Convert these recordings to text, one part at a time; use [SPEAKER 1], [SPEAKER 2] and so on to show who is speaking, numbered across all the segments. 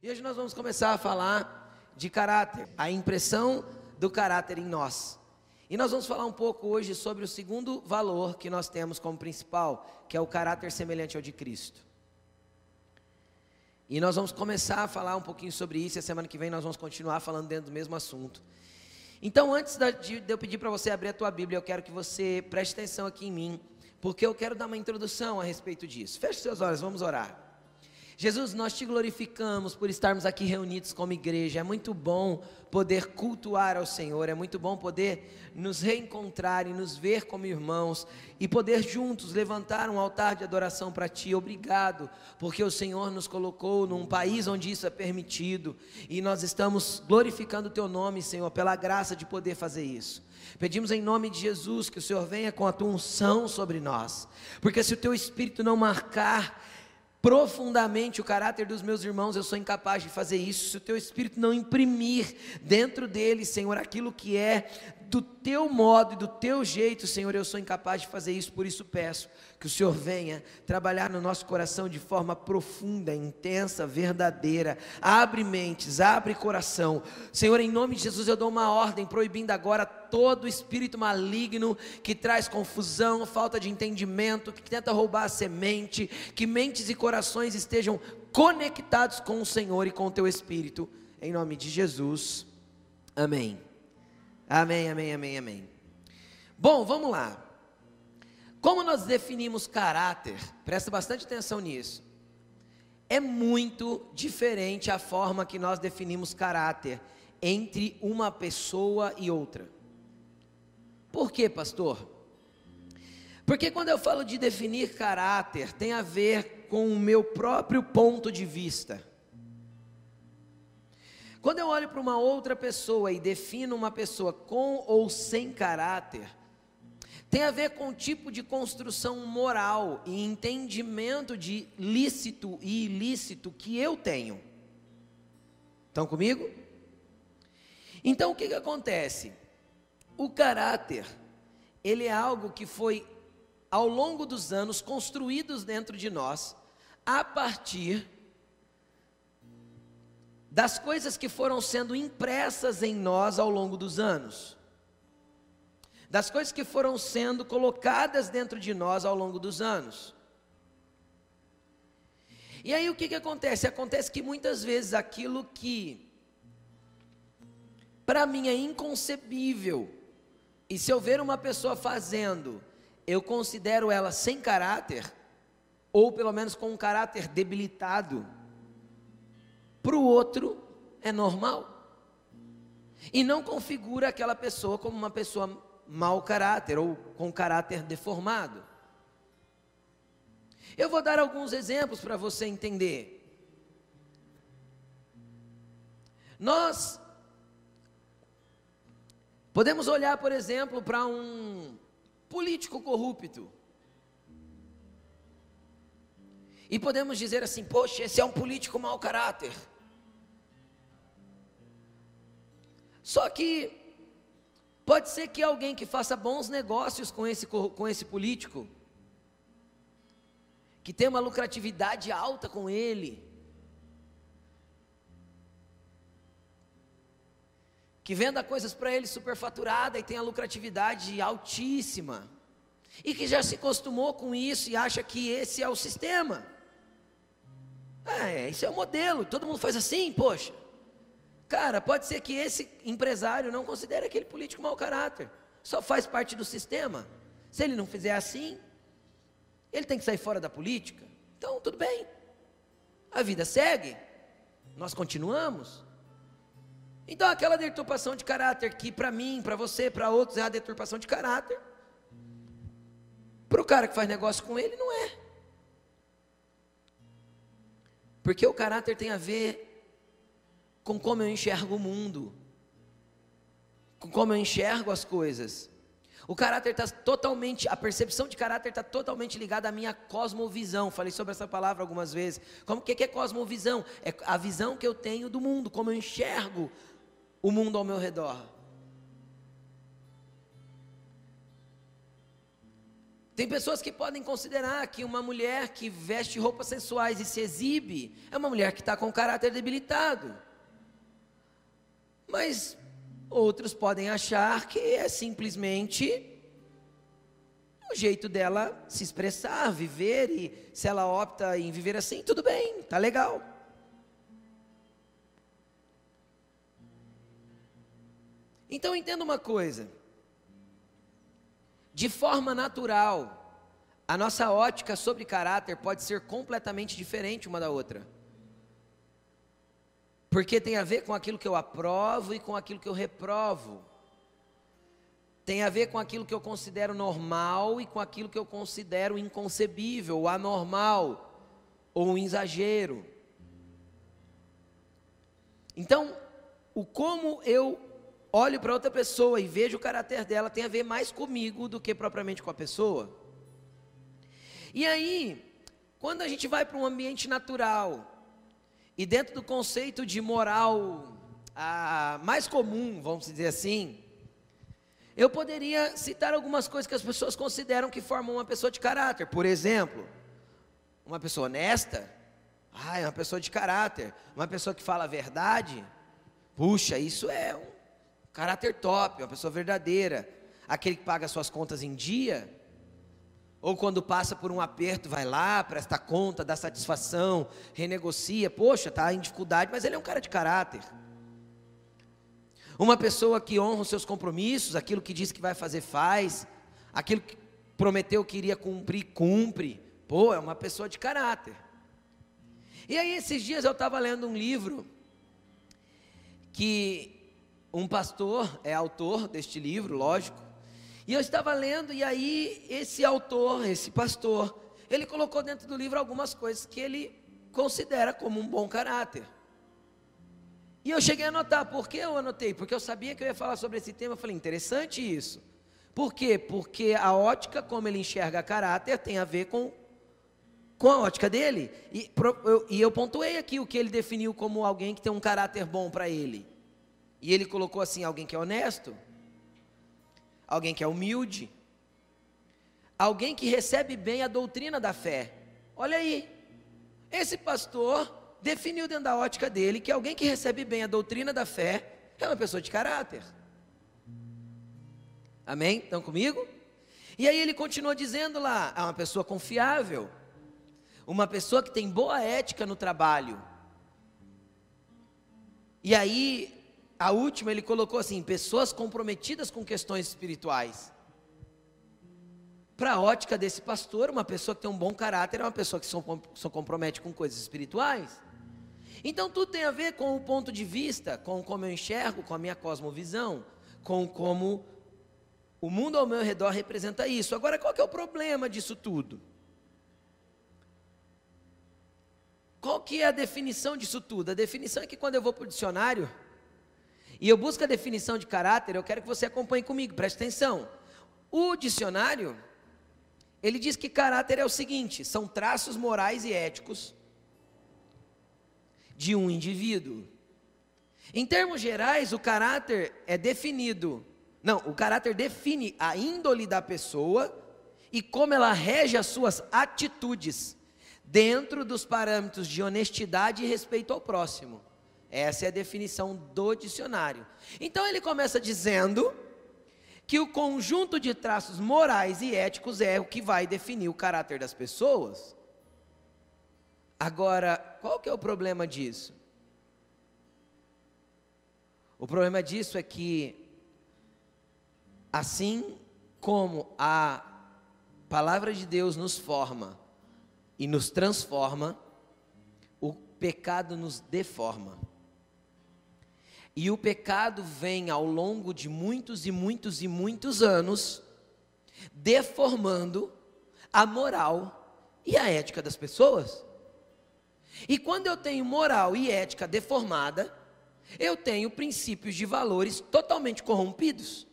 [SPEAKER 1] E hoje nós vamos começar a falar de caráter, a impressão do caráter em nós. E nós vamos falar um pouco hoje sobre o segundo valor que nós temos como principal, que é o caráter semelhante ao de Cristo. E nós vamos começar a falar um pouquinho sobre isso, e a semana que vem nós vamos continuar falando dentro do mesmo assunto. Então, antes de eu pedir para você abrir a tua Bíblia, eu quero que você preste atenção aqui em mim, porque eu quero dar uma introdução a respeito disso. Feche seus olhos, vamos orar. Jesus, nós te glorificamos por estarmos aqui reunidos como igreja. É muito bom poder cultuar ao Senhor, é muito bom poder nos reencontrar e nos ver como irmãos e poder juntos levantar um altar de adoração para Ti. Obrigado, porque o Senhor nos colocou num país onde isso é permitido e nós estamos glorificando o Teu nome, Senhor, pela graça de poder fazer isso. Pedimos em nome de Jesus que o Senhor venha com a tua unção sobre nós, porque se o Teu Espírito não marcar, profundamente o caráter dos meus irmãos, eu sou incapaz de fazer isso. Se o teu espírito não imprimir dentro deles, Senhor, aquilo que é do teu modo e do teu jeito, Senhor, eu sou incapaz de fazer isso, por isso peço que o Senhor venha trabalhar no nosso coração de forma profunda, intensa, verdadeira. Abre mentes, abre coração. Senhor, em nome de Jesus, eu dou uma ordem proibindo agora todo espírito maligno que traz confusão, falta de entendimento, que tenta roubar a semente, que mentes e corações estejam conectados com o Senhor e com o teu espírito. Em nome de Jesus. Amém. Amém, amém, amém, amém. Bom, vamos lá. Como nós definimos caráter? Presta bastante atenção nisso. É muito diferente a forma que nós definimos caráter entre uma pessoa e outra. Por quê, pastor? Porque quando eu falo de definir caráter, tem a ver com o meu próprio ponto de vista. Quando eu olho para uma outra pessoa e defino uma pessoa com ou sem caráter, tem a ver com o tipo de construção moral e entendimento de lícito e ilícito que eu tenho. Estão comigo? Então o que, que acontece? O caráter, ele é algo que foi ao longo dos anos construídos dentro de nós a partir das coisas que foram sendo impressas em nós ao longo dos anos, das coisas que foram sendo colocadas dentro de nós ao longo dos anos. E aí o que, que acontece? Acontece que muitas vezes aquilo que para mim é inconcebível, e se eu ver uma pessoa fazendo, eu considero ela sem caráter, ou pelo menos com um caráter debilitado, para o outro é normal. E não configura aquela pessoa como uma pessoa mau caráter ou com caráter deformado. Eu vou dar alguns exemplos para você entender. Nós podemos olhar, por exemplo, para um político corrupto. E podemos dizer assim: poxa, esse é um político mau caráter. Só que pode ser que alguém que faça bons negócios com esse, com esse político, que tenha uma lucratividade alta com ele, que venda coisas para ele superfaturada e tenha lucratividade altíssima, e que já se acostumou com isso e acha que esse é o sistema. É, esse é o modelo, todo mundo faz assim, poxa. Cara, pode ser que esse empresário não considere aquele político mau caráter, só faz parte do sistema. Se ele não fizer assim, ele tem que sair fora da política. Então, tudo bem. A vida segue, nós continuamos. Então, aquela deturpação de caráter que para mim, para você, para outros é a deturpação de caráter, para o cara que faz negócio com ele, não é. Porque o caráter tem a ver com como eu enxergo o mundo, com como eu enxergo as coisas. O caráter está totalmente, a percepção de caráter está totalmente ligada à minha cosmovisão. Falei sobre essa palavra algumas vezes. Como que é cosmovisão? É a visão que eu tenho do mundo, como eu enxergo o mundo ao meu redor. Tem pessoas que podem considerar que uma mulher que veste roupas sensuais e se exibe é uma mulher que está com caráter debilitado. Mas outros podem achar que é simplesmente o jeito dela se expressar, viver, e se ela opta em viver assim, tudo bem, tá legal. Então entenda uma coisa. De forma natural, a nossa ótica sobre caráter pode ser completamente diferente uma da outra. Porque tem a ver com aquilo que eu aprovo e com aquilo que eu reprovo. Tem a ver com aquilo que eu considero normal e com aquilo que eu considero inconcebível, anormal ou um exagero. Então, o como eu olho para outra pessoa e vejo o caráter dela tem a ver mais comigo do que propriamente com a pessoa. E aí, quando a gente vai para um ambiente natural e dentro do conceito de moral mais comum, vamos dizer assim, eu poderia citar algumas coisas que as pessoas consideram que formam uma pessoa de caráter. Por exemplo, uma pessoa honesta, ah, é uma pessoa de caráter. Uma pessoa que fala a verdade, puxa, isso é um caráter top, uma pessoa verdadeira. Aquele que paga suas contas em dia, ou quando passa por um aperto, vai lá, presta conta, dá satisfação, renegocia. Poxa, está em dificuldade, mas ele é um cara de caráter. Uma pessoa que honra os seus compromissos, aquilo que diz que vai fazer, faz, aquilo que prometeu que iria cumprir, cumpre. Pô, é uma pessoa de caráter. E aí, esses dias eu estava lendo um livro que um pastor é autor deste livro, lógico. E eu estava lendo, e aí esse autor, esse pastor, ele colocou dentro do livro algumas coisas que ele considera como um bom caráter. E eu cheguei a anotar, por que eu anotei? Porque eu sabia que eu ia falar sobre esse tema, eu falei, interessante isso. Por quê? Porque a ótica, como ele enxerga caráter, tem a ver com, com a ótica dele. E eu, e eu pontuei aqui o que ele definiu como alguém que tem um caráter bom para ele. E ele colocou assim: alguém que é honesto, alguém que é humilde, alguém que recebe bem a doutrina da fé. Olha aí, esse pastor definiu dentro da ótica dele que alguém que recebe bem a doutrina da fé é uma pessoa de caráter. Amém? Estão comigo? E aí ele continua dizendo lá: é uma pessoa confiável, uma pessoa que tem boa ética no trabalho. E aí, a última ele colocou assim: pessoas comprometidas com questões espirituais. Para a ótica desse pastor, uma pessoa que tem um bom caráter é uma pessoa que se compromete com coisas espirituais. Então tudo tem a ver com o ponto de vista, com como eu enxergo, com a minha cosmovisão, com como o mundo ao meu redor representa isso. Agora, qual é o problema disso tudo? Qual que é a definição disso tudo? A definição é que quando eu vou para o dicionário e eu busco a definição de caráter, eu quero que você acompanhe comigo, preste atenção. O dicionário, ele diz que caráter é o seguinte: são traços morais e éticos de um indivíduo. Em termos gerais, o caráter é definido. Não, o caráter define a índole da pessoa e como ela rege as suas atitudes dentro dos parâmetros de honestidade e respeito ao próximo. Essa é a definição do dicionário. Então ele começa dizendo que o conjunto de traços morais e éticos é o que vai definir o caráter das pessoas. Agora, qual que é o problema disso? O problema disso é que, assim como a palavra de Deus nos forma e nos transforma, o pecado nos deforma. E o pecado vem ao longo de muitos e muitos e muitos anos, deformando a moral e a ética das pessoas. E quando eu tenho moral e ética deformada, eu tenho princípios de valores totalmente corrompidos,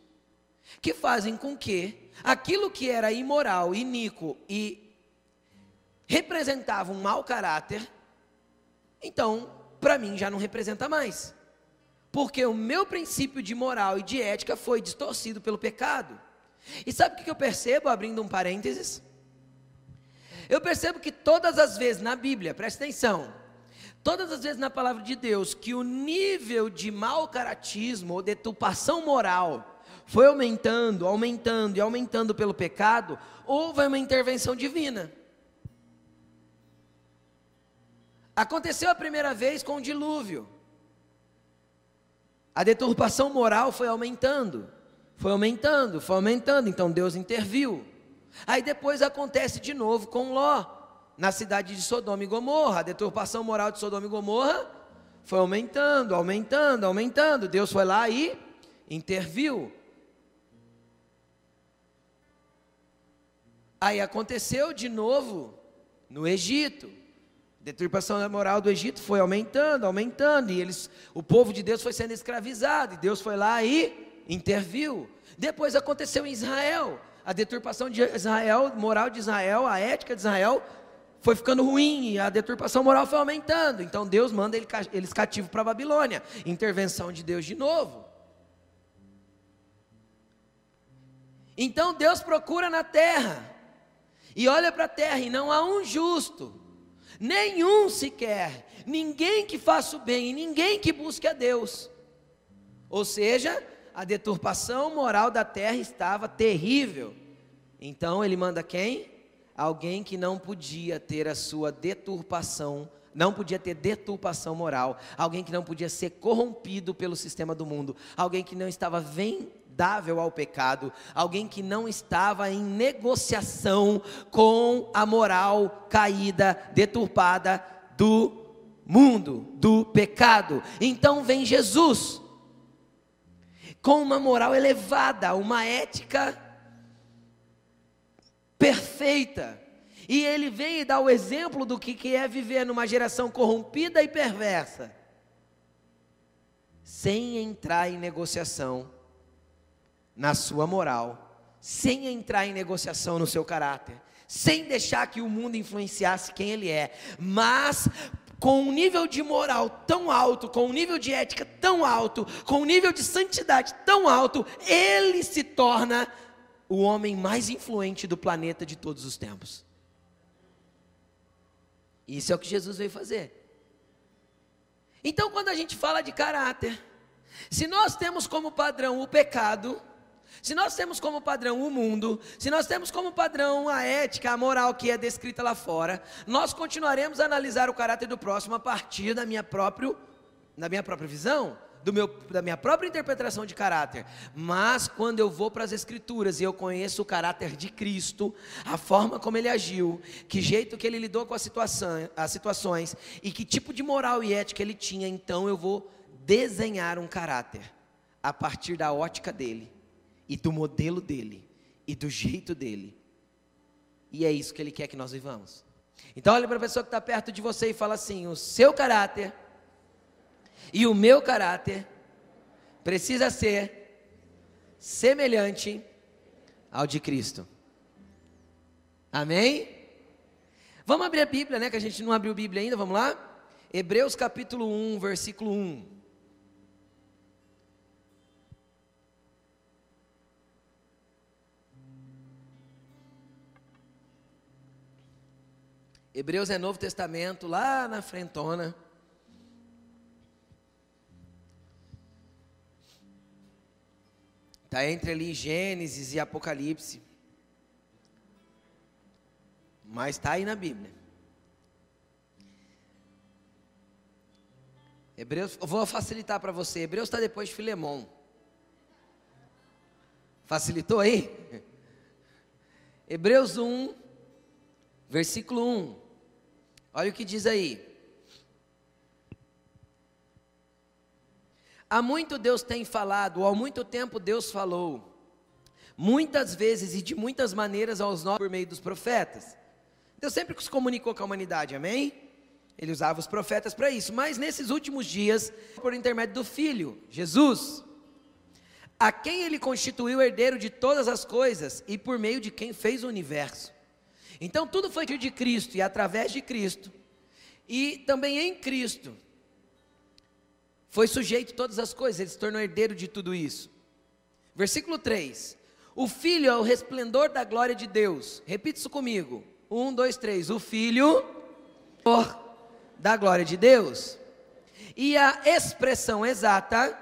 [SPEAKER 1] que fazem com que aquilo que era imoral, iníquo e representava um mau caráter, então, para mim já não representa mais. Porque o meu princípio de moral e de ética foi distorcido pelo pecado. E sabe o que eu percebo, abrindo um parênteses? Eu percebo que todas as vezes na Bíblia, presta atenção, todas as vezes na palavra de Deus, que o nível de mau caratismo ou deturpação moral foi aumentando, aumentando e aumentando pelo pecado, houve uma intervenção divina. Aconteceu a primeira vez com o dilúvio. A deturpação moral foi aumentando, foi aumentando, foi aumentando, então Deus interviu. Aí depois acontece de novo com Ló, na cidade de Sodoma e Gomorra. A deturpação moral de Sodoma e Gomorra foi aumentando, aumentando, aumentando. Deus foi lá e interviu. Aí aconteceu de novo no Egito. Deturpação moral do Egito foi aumentando, aumentando, e eles, o povo de Deus foi sendo escravizado, e Deus foi lá e interviu. Depois aconteceu em Israel a deturpação de Israel, moral de Israel, a ética de Israel foi ficando ruim e a deturpação moral foi aumentando. Então Deus manda eles cativos para a Babilônia. Intervenção de Deus de novo. Então Deus procura na terra e olha para a terra e não há um justo, nenhum sequer, ninguém que faça o bem ninguém que busque a Deus. Ou seja, a deturpação moral da terra estava terrível. Então ele manda quem? Alguém que não podia ter a sua deturpação, não podia ter deturpação moral, alguém que não podia ser corrompido pelo sistema do mundo, alguém que não estava vendável ao pecado, alguém que não estava em negociação com a moral caída, deturpada do mundo, do pecado. Então vem Jesus com uma moral elevada, uma ética perfeita. E ele vem e dá o exemplo do que é viver numa geração corrompida e perversa, sem entrar em negociação na sua moral, sem entrar em negociação no seu caráter, sem deixar que o mundo influenciasse quem ele é, mas com um nível de moral tão alto, com um nível de ética tão alto, com um nível de santidade tão alto, ele se torna o homem mais influente do planeta de todos os tempos. Isso é o que Jesus veio fazer. Então, quando a gente fala de caráter, se nós temos como padrão o pecado, se nós temos como padrão o mundo, se nós temos como padrão a ética, a moral que é descrita lá fora, nós continuaremos a analisar o caráter do próximo a partir da minha, próprio, da minha própria visão, meu, da minha própria interpretação de caráter. Mas quando eu vou para as Escrituras e eu conheço o caráter de Cristo, a forma como ele agiu, que jeito que ele lidou com a situação, as situações e que tipo de moral e ética ele tinha, então eu vou desenhar um caráter a partir da ótica dele e do modelo dele e do jeito dele. E é isso que ele quer que nós vivamos. Então olha para a pessoa que está perto de você e fala assim: o seu caráter e o meu caráter precisa ser semelhante ao de Cristo. Amém? Vamos abrir a Bíblia, né? Que a gente não abriu a Bíblia ainda, vamos lá? Hebreus capítulo 1, versículo 1. Hebreus é Novo Testamento, lá na frentona. Está entre ali Gênesis e Apocalipse. Mas está aí na Bíblia. Hebreus, eu vou facilitar para você. Hebreus está depois de Filemão. Facilitou aí? Hebreus 1, versículo 1. Olha o que diz aí. Há muito Deus tem falado, ou há muito tempo Deus falou, muitas vezes e de muitas maneiras aos nós por meio dos profetas. Deus sempre se comunicou com a humanidade, amém? Ele usava os profetas para isso, mas nesses últimos dias, por intermédio do Filho, Jesus, a quem ele constituiu herdeiro de todas as coisas e por meio de quem fez o universo. Então tudo foi de Cristo e através de Cristo, e também em Cristo, foi sujeito todas as coisas, ele se tornou herdeiro de tudo isso. Versículo 3: O Filho é o resplendor da glória de Deus. Repita isso comigo. Um, dois, três. O Filho da glória de Deus. E a expressão exata,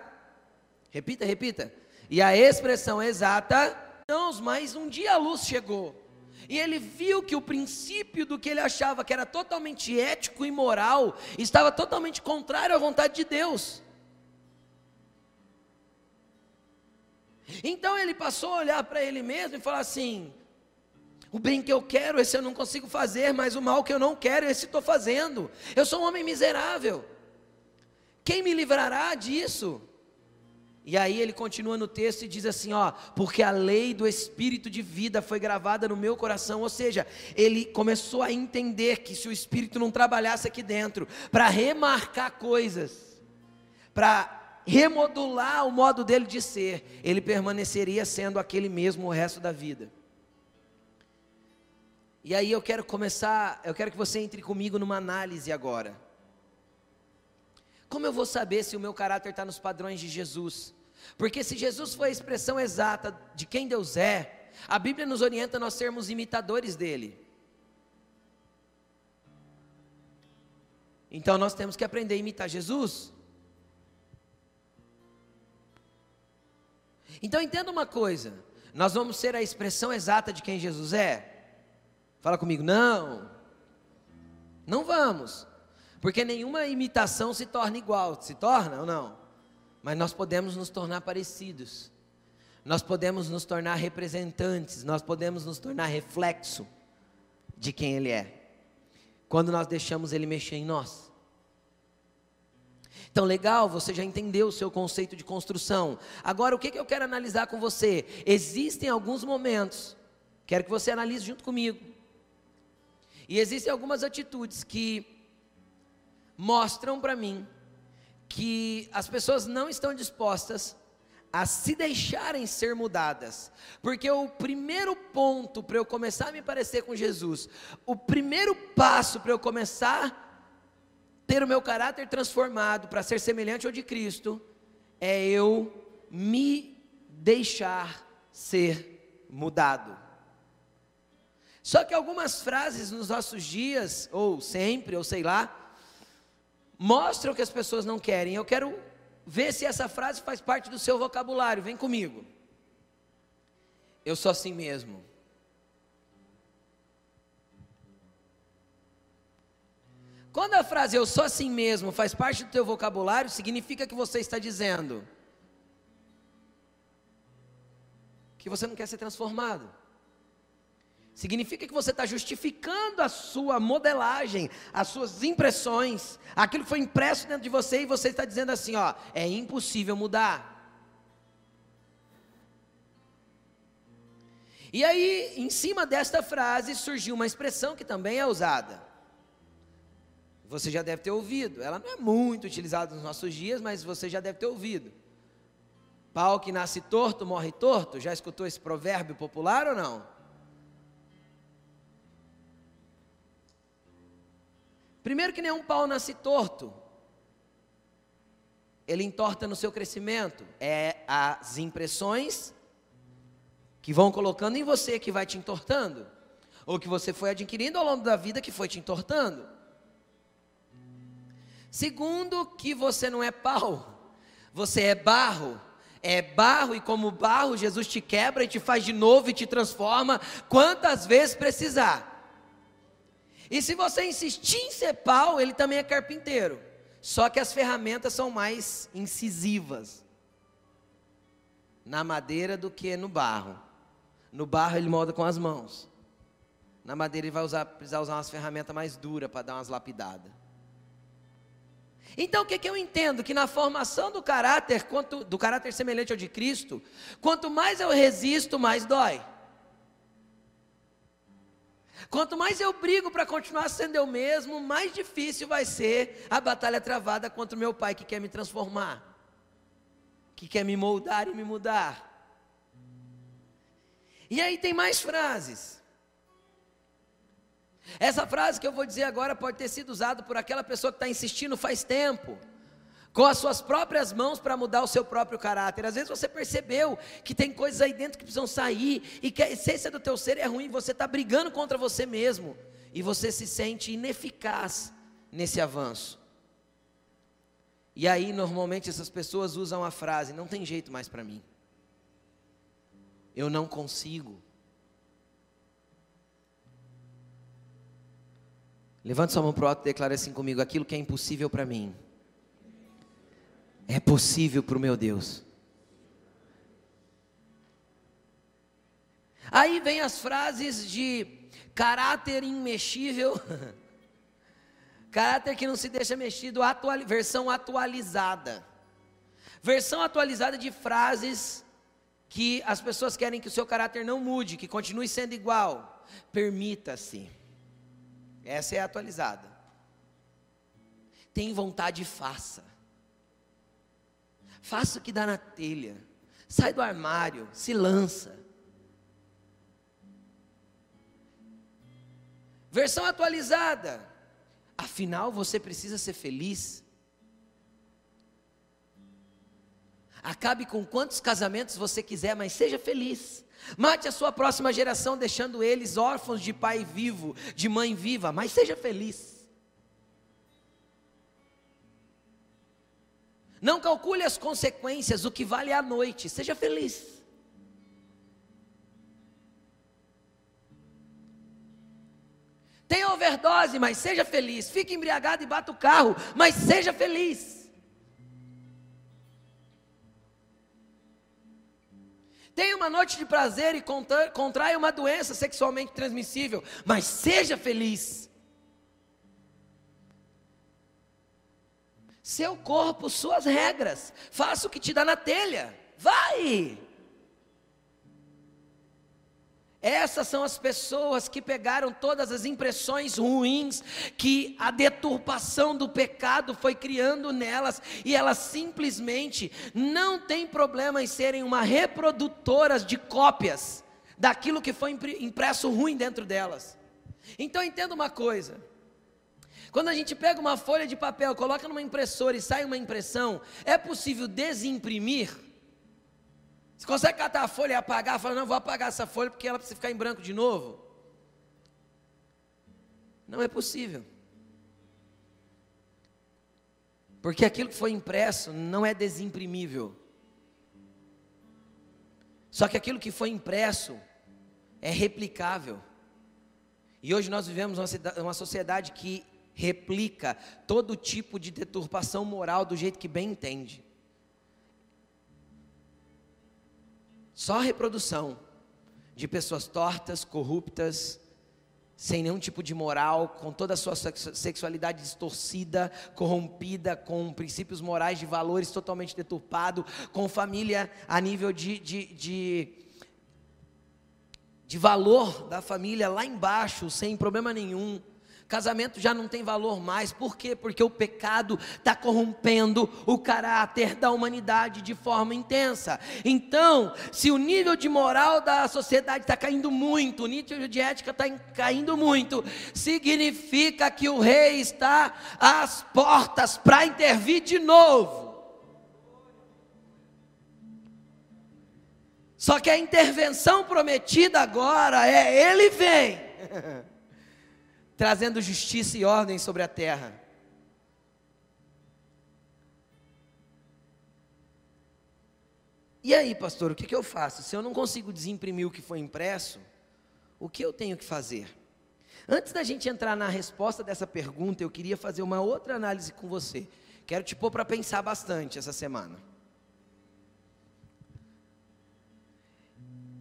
[SPEAKER 1] repita, repita. E a expressão exata, não, mas um dia a luz chegou. E ele viu que o princípio do que ele achava que era totalmente ético e moral estava totalmente contrário à vontade de Deus. Então ele passou a olhar para ele mesmo e falar assim: o bem que eu quero, esse eu não consigo fazer, mas o mal que eu não quero, esse estou fazendo. Eu sou um homem miserável. Quem me livrará disso? E aí ele continua no texto e diz assim, ó, porque a lei do espírito de vida foi gravada no meu coração, ou seja, ele começou a entender que se o espírito não trabalhasse aqui dentro para remarcar coisas, para remodular o modo dele de ser, ele permaneceria sendo aquele mesmo o resto da vida. E aí eu quero começar, eu quero que você entre comigo numa análise agora. Como eu vou saber se o meu caráter está nos padrões de Jesus? Porque se Jesus foi a expressão exata de quem Deus é, a Bíblia nos orienta a nós sermos imitadores dele. Então nós temos que aprender a imitar Jesus. Então entenda uma coisa: nós vamos ser a expressão exata de quem Jesus é? Fala comigo, não. Não vamos. Porque nenhuma imitação se torna igual, se torna ou não? Mas nós podemos nos tornar parecidos. Nós podemos nos tornar representantes, nós podemos nos tornar reflexo de quem ele é. Quando nós deixamos ele mexer em nós. Então, legal, você já entendeu o seu conceito de construção. Agora, o que, que eu quero analisar com você? Existem alguns momentos, quero que você analise junto comigo. E existem algumas atitudes que mostram para mim que as pessoas não estão dispostas a se deixarem ser mudadas. Porque o primeiro ponto para eu começar a me parecer com Jesus, o primeiro passo para eu começar a ter o meu caráter transformado para ser semelhante ao de Cristo, é eu me deixar ser mudado. Só que algumas frases nos nossos dias, ou sempre, ou sei lá, mostra o que as pessoas não querem. Eu quero ver se essa frase faz parte do seu vocabulário. Vem comigo. Eu sou assim mesmo. Quando a frase eu sou assim mesmo faz parte do teu vocabulário, significa que você está dizendo que você não quer ser transformado. Significa que você está justificando a sua modelagem, as suas impressões, aquilo que foi impresso dentro de você e você está dizendo assim: ó, é impossível mudar. E aí, em cima desta frase, surgiu uma expressão que também é usada. Você já deve ter ouvido. Ela não é muito utilizada nos nossos dias, mas você já deve ter ouvido. Pau que nasce torto, morre torto. Já escutou esse provérbio popular ou não? Primeiro que nenhum pau nasce torto. Ele entorta no seu crescimento. É as impressões que vão colocando em você que vai te entortando. Ou que você foi adquirindo ao longo da vida que foi te entortando. Segundo, que você não é pau, você é barro. É barro e como barro, Jesus te quebra e te faz de novo e te transforma quantas vezes precisar. E se você insistir em ser pau, ele também é carpinteiro. Só que as ferramentas são mais incisivas na madeira do que no barro. No barro ele molda com as mãos. Na madeira ele vai usar, precisar usar umas ferramentas mais duras para dar umas lapidadas. Então o que, que eu entendo? Que na formação do caráter, quanto, do caráter semelhante ao de Cristo, quanto mais eu resisto, mais dói. Quanto mais eu brigo para continuar sendo eu mesmo, mais difícil vai ser a batalha travada contra o meu pai que quer me transformar, que quer me moldar e me mudar. E aí tem mais frases. Essa frase que eu vou dizer agora pode ter sido usada por aquela pessoa que está insistindo faz tempo. Com as suas próprias mãos para mudar o seu próprio caráter. Às vezes você percebeu que tem coisas aí dentro que precisam sair e que a essência do teu ser é ruim, você está brigando contra você mesmo e você se sente ineficaz nesse avanço. E aí, normalmente, essas pessoas usam a frase: não tem jeito mais para mim. Eu não consigo. Levante sua mão para o alto e declare assim comigo: aquilo que é impossível para mim, é possível para o meu Deus. Aí vem as frases de caráter imexível, caráter que não se deixa mexido, atual, versão atualizada. Versão atualizada de frases que as pessoas querem que o seu caráter não mude, que continue sendo igual. Permita-se. Essa é atualizada. Tem vontade, faça. Faça o que dá na telha. Sai do armário, se lança. Versão atualizada. Afinal, você precisa ser feliz. Acabe com quantos casamentos você quiser, mas seja feliz. Mate a sua próxima geração, deixando eles órfãos de pai vivo, de mãe viva, mas seja feliz. Não calcule as consequências, o que vale é a noite. Seja feliz. Tenha overdose, mas seja feliz. Fique embriagado e bata o carro, mas seja feliz. Tenha uma noite de prazer e contraia uma doença sexualmente transmissível, mas seja feliz. Seu corpo, suas regras. Faça o que te dá na telha. Vai! Essas são as pessoas que pegaram todas as impressões ruins que a deturpação do pecado foi criando nelas e elas simplesmente não têm problema em serem uma reprodutoras de cópias daquilo que foi impresso ruim dentro delas. Então entenda uma coisa: quando a gente pega uma folha de papel, coloca numa impressora e sai uma impressão, é possível desimprimir? Você consegue catar a folha e apagar? Fala, não, vou apagar essa folha porque ela precisa ficar em branco de novo. Não é possível. Porque aquilo que foi impresso não é desimprimível. Só que aquilo que foi impresso é replicável. E hoje nós vivemos uma sociedade que replica todo tipo de deturpação moral do jeito que bem entende. Só reprodução de pessoas tortas, corruptas, sem nenhum tipo de moral, com toda a sua sexualidade distorcida, corrompida, com princípios morais de valores totalmente deturpado, com família a nível de, de, de, de valor da família lá embaixo, sem problema nenhum Casamento já não tem valor mais, por quê? Porque o pecado está corrompendo o caráter da humanidade de forma intensa. Então, se o nível de moral da sociedade está caindo muito, o nível de ética está caindo muito, significa que o rei está às portas para intervir de novo. Só que a intervenção prometida agora é: Ele vem. trazendo justiça e ordem sobre a terra. E aí, pastor, o que, que eu faço? Se eu não consigo desimprimir o que foi impresso, o que eu tenho que fazer? Antes da gente entrar na resposta dessa pergunta, eu queria fazer uma outra análise com você. Quero te pôr para pensar bastante essa semana.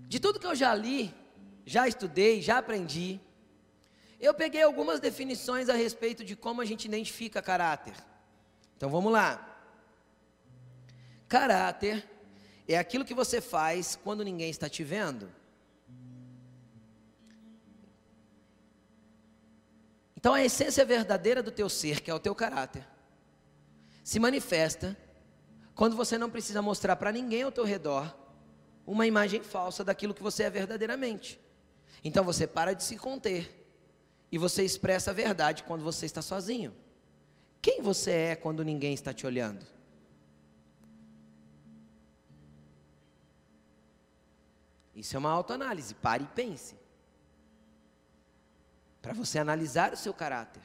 [SPEAKER 1] De tudo que eu já li, já estudei, já aprendi, eu peguei algumas definições a respeito de como a gente identifica caráter. Então vamos lá. Caráter é aquilo que você faz quando ninguém está te vendo. Então a essência verdadeira do teu ser, que é o teu caráter, se manifesta quando você não precisa mostrar para ninguém ao teu redor uma imagem falsa daquilo que você é verdadeiramente. Então você para de se conter e você expressa a verdade quando você está sozinho. Quem você é quando ninguém está te olhando? Isso é uma autoanálise, pare e pense. Para você analisar o seu caráter.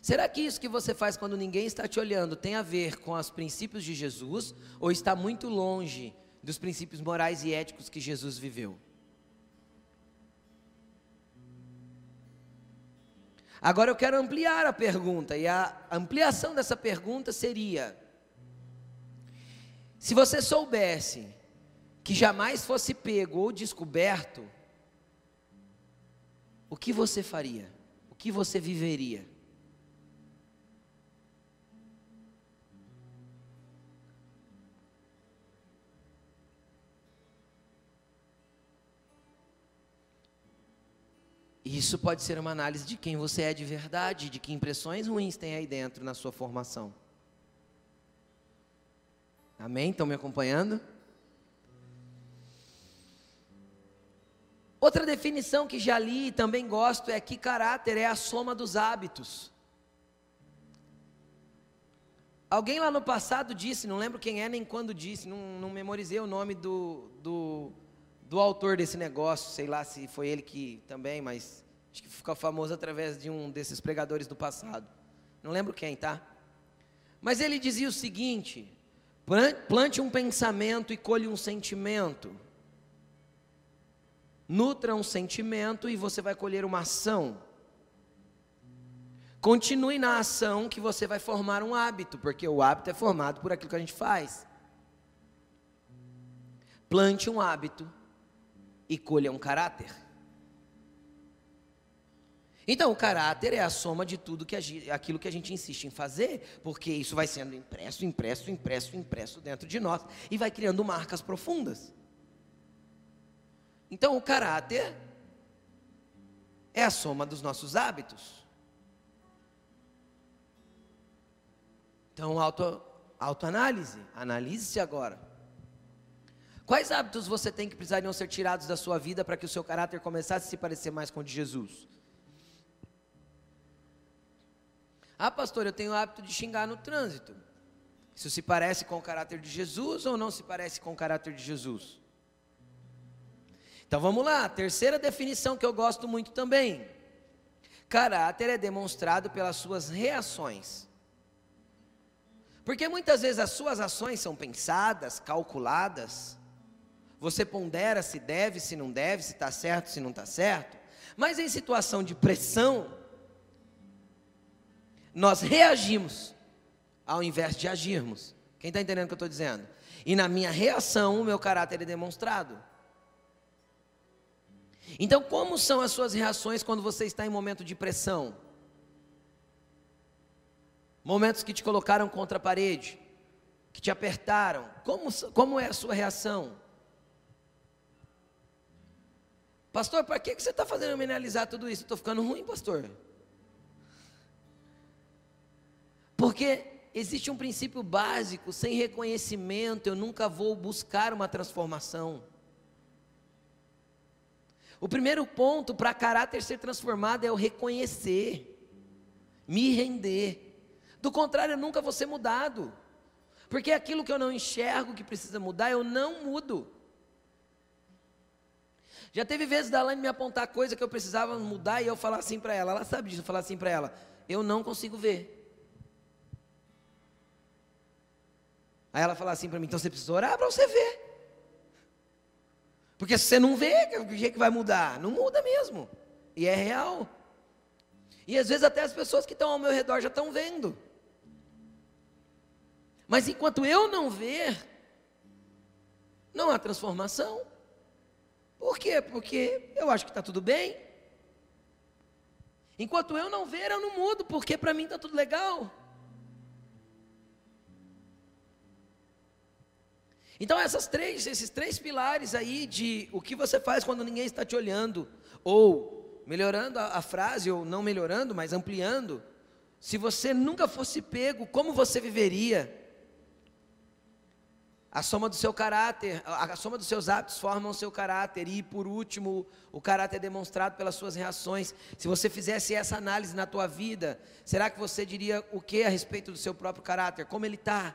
[SPEAKER 1] Será que isso que você faz quando ninguém está te olhando tem a ver com os princípios de Jesus ou está muito longe dos princípios morais e éticos que Jesus viveu? Agora eu quero ampliar a pergunta, e a ampliação dessa pergunta seria: se você soubesse que jamais fosse pego ou descoberto, o que você faria? O que você viveria? Isso pode ser uma análise de quem você é de verdade, de que impressões ruins tem aí dentro na sua formação. Amém? Estão me acompanhando? Outra definição que já li e também gosto é que caráter é a soma dos hábitos. Alguém lá no passado disse, não lembro quem é nem quando disse, não, não memorizei o nome do, do do autor desse negócio, sei lá se foi ele que também, mas acho que ficou famoso através de um desses pregadores do passado. Não lembro quem, tá? Mas ele dizia o seguinte: plante um pensamento e colhe um sentimento. Nutra um sentimento e você vai colher uma ação. Continue na ação que você vai formar um hábito, porque o hábito é formado por aquilo que a gente faz. Plante um hábito e colha um caráter. Então, o caráter é a soma de tudo que a, aquilo que a gente insiste em fazer, porque isso vai sendo impresso, impresso, impresso, impresso dentro de nós e vai criando marcas profundas. Então, o caráter é a soma dos nossos hábitos. Então, auto, autoanálise, analise-se agora. Quais hábitos você tem que precisariam ser tirados da sua vida para que o seu caráter começasse a se parecer mais com o de Jesus? Ah, pastor, eu tenho o hábito de xingar no trânsito. Isso se parece com o caráter de Jesus ou não se parece com o caráter de Jesus? Então vamos lá, terceira definição que eu gosto muito também. Caráter é demonstrado pelas suas reações. Porque muitas vezes as suas ações são pensadas, calculadas, você pondera se deve, se não deve, se está certo, se não está certo. Mas em situação de pressão, nós reagimos ao invés de agirmos. Quem está entendendo o que eu estou dizendo? E na minha reação, o meu caráter é demonstrado. Então, como são as suas reações quando você está em momento de pressão? Momentos que te colocaram contra a parede, que te apertaram. Como, como é a sua reação? Pastor, para que você está fazendo eu analisar tudo isso? Estou ficando ruim, pastor. Porque existe um princípio básico: sem reconhecimento eu nunca vou buscar uma transformação. O primeiro ponto para caráter ser transformado é o reconhecer, me render. Do contrário, eu nunca vou ser mudado. Porque aquilo que eu não enxergo que precisa mudar, eu não mudo. Já teve vezes da Laine me apontar coisa que eu precisava mudar e eu falar assim para ela. Ela sabe disso, eu falar assim para ela: eu não consigo ver. Aí ela fala assim para mim: então você precisa orar para você ver. Porque se você não vê, o que, é que vai mudar? Não muda mesmo. E é real. E às vezes até as pessoas que estão ao meu redor já estão vendo. Mas enquanto eu não ver, não há transformação. Por quê? Porque eu acho que está tudo bem. Enquanto eu não ver, eu não mudo, porque para mim está tudo legal. Então essas três, esses três pilares aí de o que você faz quando ninguém está te olhando, ou melhorando a, a frase, ou não melhorando, mas ampliando, se você nunca fosse pego, como você viveria? A soma do seu caráter, a soma dos seus hábitos formam o seu caráter. E por último, o caráter é demonstrado pelas suas reações. Se você fizesse essa análise na tua vida, será que você diria o que a respeito do seu próprio caráter? Como ele está?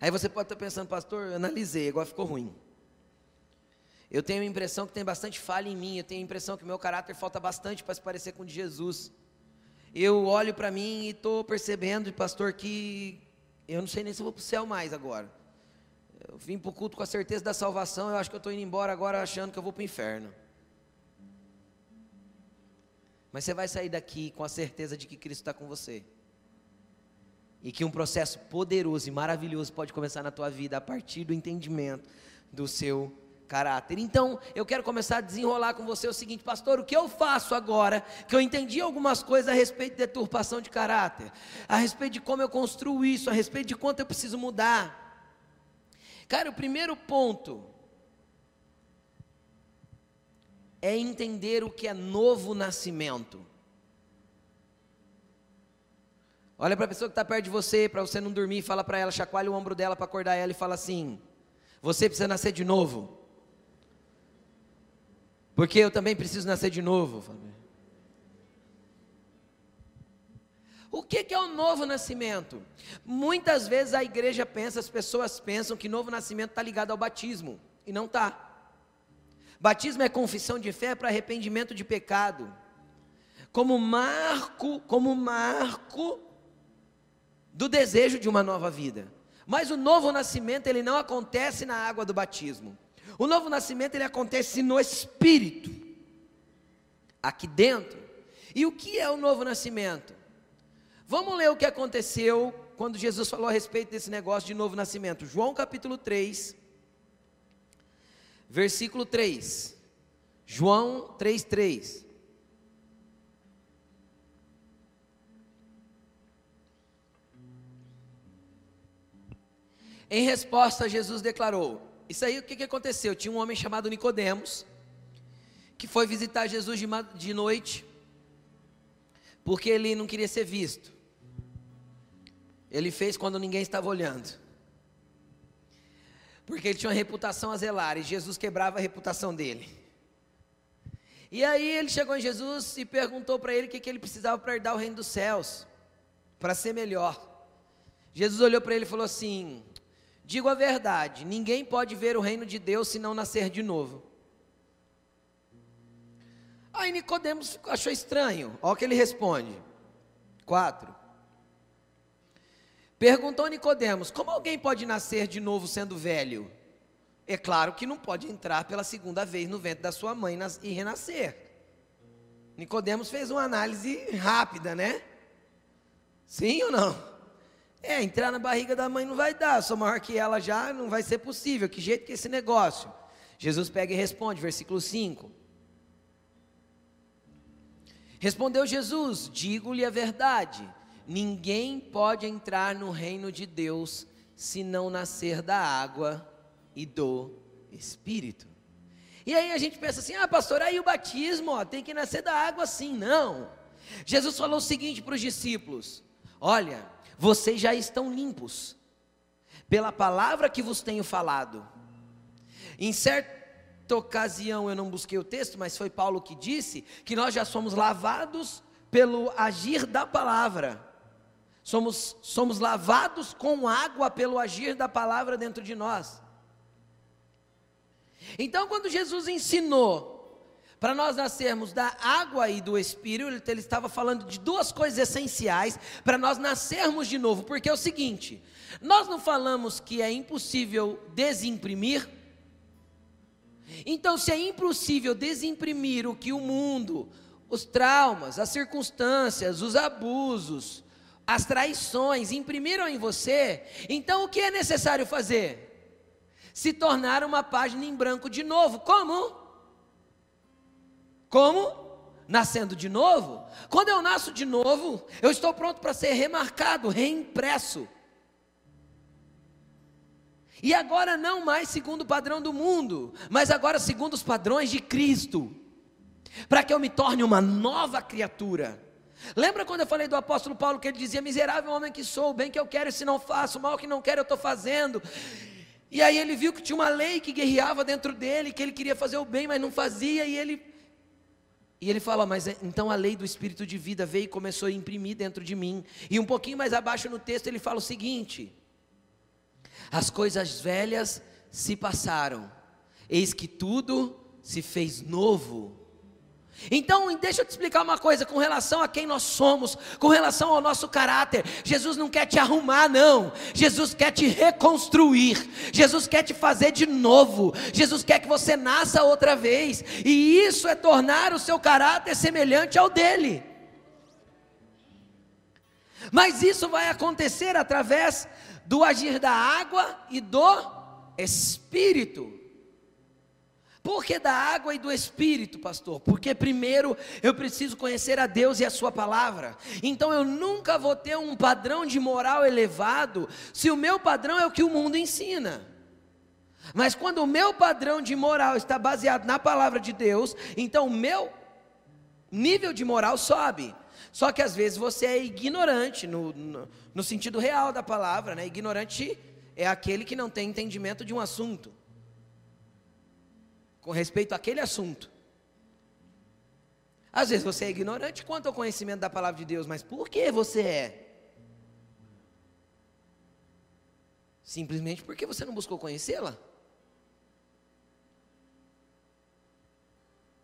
[SPEAKER 1] Aí você pode estar pensando, pastor, eu analisei, agora ficou ruim. Eu tenho a impressão que tem bastante falha em mim, eu tenho a impressão que meu caráter falta bastante para se parecer com o de Jesus. Eu olho para mim e estou percebendo, pastor, que eu não sei nem se vou para o céu mais agora. Eu vim para o culto com a certeza da salvação, eu acho que eu estou indo embora agora achando que eu vou para o inferno. Mas você vai sair daqui com a certeza de que Cristo está com você. E que um processo poderoso e maravilhoso pode começar na tua vida a partir do entendimento do seu caráter. Então, eu quero começar a desenrolar com você o seguinte, pastor, o que eu faço agora, que eu entendi algumas coisas a respeito de deturpação de caráter, a respeito de como eu construo isso, a respeito de quanto eu preciso mudar. Cara, o primeiro ponto é entender o que é novo nascimento. Olha para a pessoa que está perto de você, para você não dormir, fala para ela, chacoalha o ombro dela para acordar ela e fala assim: Você precisa nascer de novo. Porque eu também preciso nascer de novo. O que, que é o novo nascimento? Muitas vezes a igreja pensa, as pessoas pensam que novo nascimento está ligado ao batismo, e não está. Batismo é confissão de fé para arrependimento de pecado, como marco, como marco do desejo de uma nova vida. Mas o novo nascimento ele não acontece na água do batismo. O novo nascimento ele acontece no espírito, aqui dentro. E o que é o novo nascimento? Vamos ler o que aconteceu quando Jesus falou a respeito desse negócio de novo nascimento. João capítulo 3, versículo 3. João 3, Em resposta, Jesus declarou: isso aí o que, que aconteceu? Tinha um homem chamado Nicodemos que foi visitar Jesus de, de noite porque ele não queria ser visto. Ele fez quando ninguém estava olhando. Porque ele tinha uma reputação a zelar e Jesus quebrava a reputação dele. E aí ele chegou em Jesus e perguntou para ele o que, que ele precisava para herdar o reino dos céus, para ser melhor. Jesus olhou para ele e falou assim: Digo a verdade: ninguém pode ver o reino de Deus se não nascer de novo. Aí Nicodemos achou estranho. Olha o que ele responde. 4. Perguntou Nicodemos: Como alguém pode nascer de novo sendo velho? É claro que não pode entrar pela segunda vez no ventre da sua mãe e renascer. Nicodemos fez uma análise rápida, né? Sim ou não? É, entrar na barriga da mãe não vai dar, sou maior que ela já, não vai ser possível. Que jeito que é esse negócio? Jesus pega e responde, versículo 5. Respondeu Jesus: Digo-lhe a verdade, ninguém pode entrar no reino de Deus se não nascer da água e do Espírito. E aí a gente pensa assim: ah, pastor, aí o batismo, ó, tem que nascer da água sim. Não. Jesus falou o seguinte para os discípulos: olha, vocês já estão limpos, pela palavra que vos tenho falado. Em certa ocasião, eu não busquei o texto, mas foi Paulo que disse que nós já somos lavados pelo agir da palavra. Somos, somos lavados com água pelo agir da palavra dentro de nós. Então, quando Jesus ensinou para nós nascermos da água e do Espírito, ele estava falando de duas coisas essenciais para nós nascermos de novo, porque é o seguinte: nós não falamos que é impossível desimprimir. Então, se é impossível desimprimir o que o mundo, os traumas, as circunstâncias, os abusos, as traições imprimiram em você, então o que é necessário fazer? Se tornar uma página em branco de novo. Como? Como? Nascendo de novo. Quando eu nasço de novo, eu estou pronto para ser remarcado, reimpresso. E agora não mais segundo o padrão do mundo, mas agora segundo os padrões de Cristo. Para que eu me torne uma nova criatura. Lembra quando eu falei do apóstolo Paulo que ele dizia: Miserável homem que sou, o bem que eu quero, se não faço, o mal que não quero, eu estou fazendo. E aí ele viu que tinha uma lei que guerreava dentro dele, que ele queria fazer o bem, mas não fazia, e ele e ele fala, mas é, então a lei do espírito de vida veio e começou a imprimir dentro de mim. E um pouquinho mais abaixo no texto ele fala o seguinte: As coisas velhas se passaram, eis que tudo se fez novo. Então, deixa eu te explicar uma coisa com relação a quem nós somos, com relação ao nosso caráter. Jesus não quer te arrumar, não. Jesus quer te reconstruir. Jesus quer te fazer de novo. Jesus quer que você nasça outra vez. E isso é tornar o seu caráter semelhante ao dele. Mas isso vai acontecer através do agir da água e do Espírito. Por que da água e do Espírito, pastor? Porque primeiro eu preciso conhecer a Deus e a Sua palavra. Então eu nunca vou ter um padrão de moral elevado se o meu padrão é o que o mundo ensina. Mas quando o meu padrão de moral está baseado na palavra de Deus, então o meu nível de moral sobe. Só que às vezes você é ignorante no, no, no sentido real da palavra, né? Ignorante é aquele que não tem entendimento de um assunto com respeito àquele assunto. Às vezes você é ignorante quanto ao conhecimento da palavra de Deus, mas por que você é? Simplesmente porque você não buscou conhecê-la.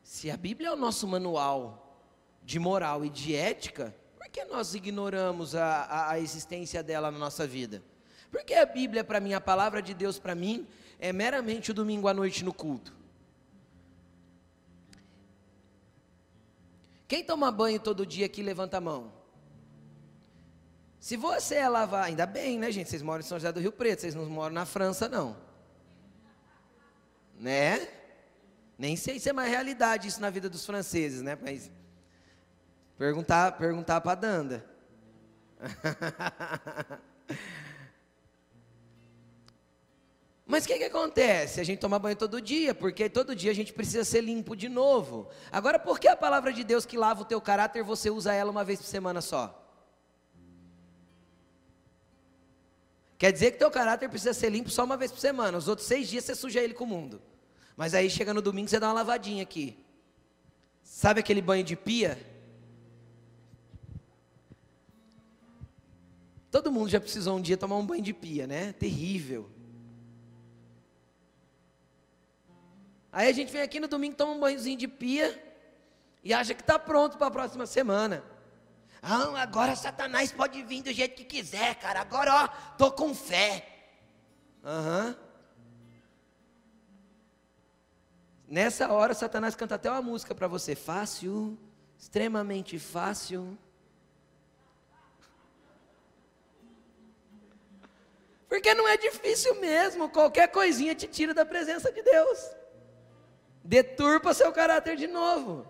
[SPEAKER 1] Se a Bíblia é o nosso manual de moral e de ética, por que nós ignoramos a, a, a existência dela na nossa vida? Porque a Bíblia, para mim, a palavra de Deus para mim, é meramente o domingo à noite no culto. Quem toma banho todo dia aqui, levanta a mão. Se você é lavar, ainda bem, né, gente? Vocês moram em São José do Rio Preto, vocês não moram na França, não. Né? Nem sei se é uma realidade isso na vida dos franceses, né? Mas perguntar, perguntar para Danda. Mas o que, que acontece? A gente toma banho todo dia, porque todo dia a gente precisa ser limpo de novo. Agora, por que a palavra de Deus que lava o teu caráter, você usa ela uma vez por semana só? Quer dizer que teu caráter precisa ser limpo só uma vez por semana. Os outros seis dias você suja ele com o mundo. Mas aí chega no domingo você dá uma lavadinha aqui. Sabe aquele banho de pia? Todo mundo já precisou um dia tomar um banho de pia, né? Terrível. Aí a gente vem aqui no domingo, toma um banhozinho de pia e acha que está pronto para a próxima semana. Ah, agora Satanás pode vir do jeito que quiser, cara. Agora, ó, tô com fé. Uhum. Nessa hora, Satanás canta até uma música para você. Fácil, extremamente fácil. Porque não é difícil mesmo. Qualquer coisinha te tira da presença de Deus deturpa seu caráter de novo.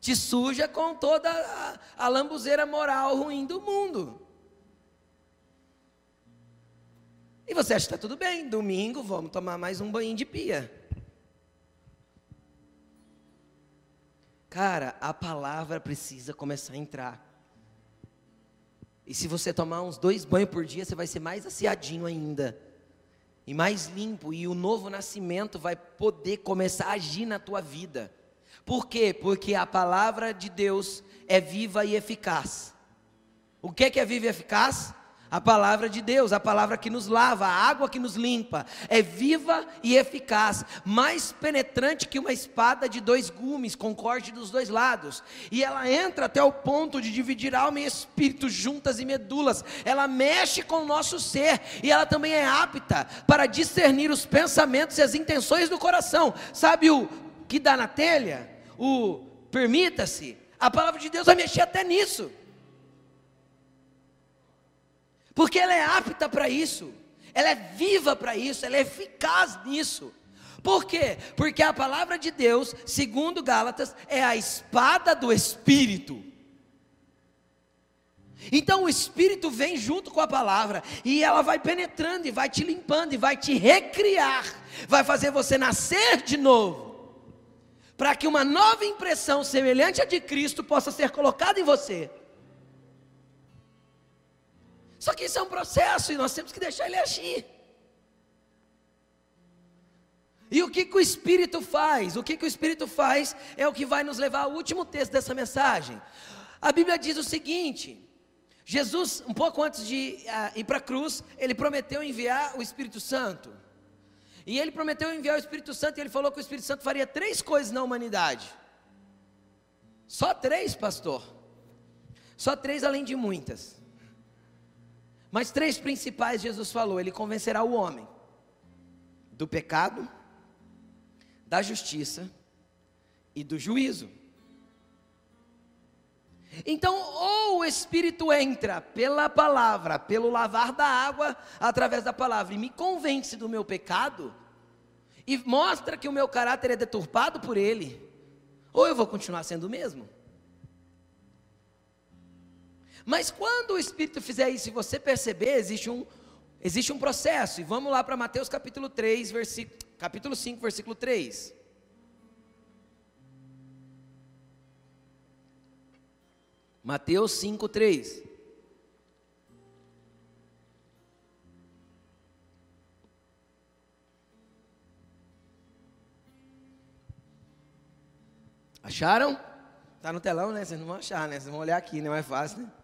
[SPEAKER 1] Te suja com toda a, a lambuzeira moral ruim do mundo. E você acha que está tudo bem, domingo vamos tomar mais um banho de pia. Cara, a palavra precisa começar a entrar. E se você tomar uns dois banhos por dia, você vai ser mais aciadinho ainda e mais limpo, e o novo nascimento vai poder começar a agir na tua vida. Por quê? Porque a palavra de Deus é viva e eficaz. O que é viva e eficaz? A palavra de Deus, a palavra que nos lava, a água que nos limpa, é viva e eficaz, mais penetrante que uma espada de dois gumes, com corte dos dois lados. E ela entra até o ponto de dividir alma e espírito juntas e medulas. Ela mexe com o nosso ser e ela também é apta para discernir os pensamentos e as intenções do coração. Sabe o que dá na telha? O permita-se. A palavra de Deus vai mexer até nisso porque ela é apta para isso, ela é viva para isso, ela é eficaz nisso. Por quê? Porque a palavra de Deus, segundo Gálatas, é a espada do Espírito. Então o Espírito vem junto com a palavra e ela vai penetrando e vai te limpando e vai te recriar, vai fazer você nascer de novo, para que uma nova impressão semelhante à de Cristo possa ser colocada em você. Só que isso é um processo e nós temos que deixar ele agir. E o que, que o Espírito faz? O que, que o Espírito faz é o que vai nos levar ao último texto dessa mensagem. A Bíblia diz o seguinte: Jesus, um pouco antes de uh, ir para a cruz, ele prometeu enviar o Espírito Santo. E ele prometeu enviar o Espírito Santo e ele falou que o Espírito Santo faria três coisas na humanidade. Só três, pastor. Só três além de muitas. Mas três principais Jesus falou: ele convencerá o homem do pecado, da justiça e do juízo. Então, ou o Espírito entra pela palavra, pelo lavar da água, através da palavra, e me convence do meu pecado, e mostra que o meu caráter é deturpado por ele, ou eu vou continuar sendo o mesmo. Mas quando o Espírito fizer isso e você perceber, existe um, existe um processo. E vamos lá para Mateus capítulo 3, versículo, capítulo 5, versículo 3. Mateus 5, 3. Acharam? Tá no telão, né? Vocês não vão achar, né? Vocês vão olhar aqui, né? Mais fácil, né?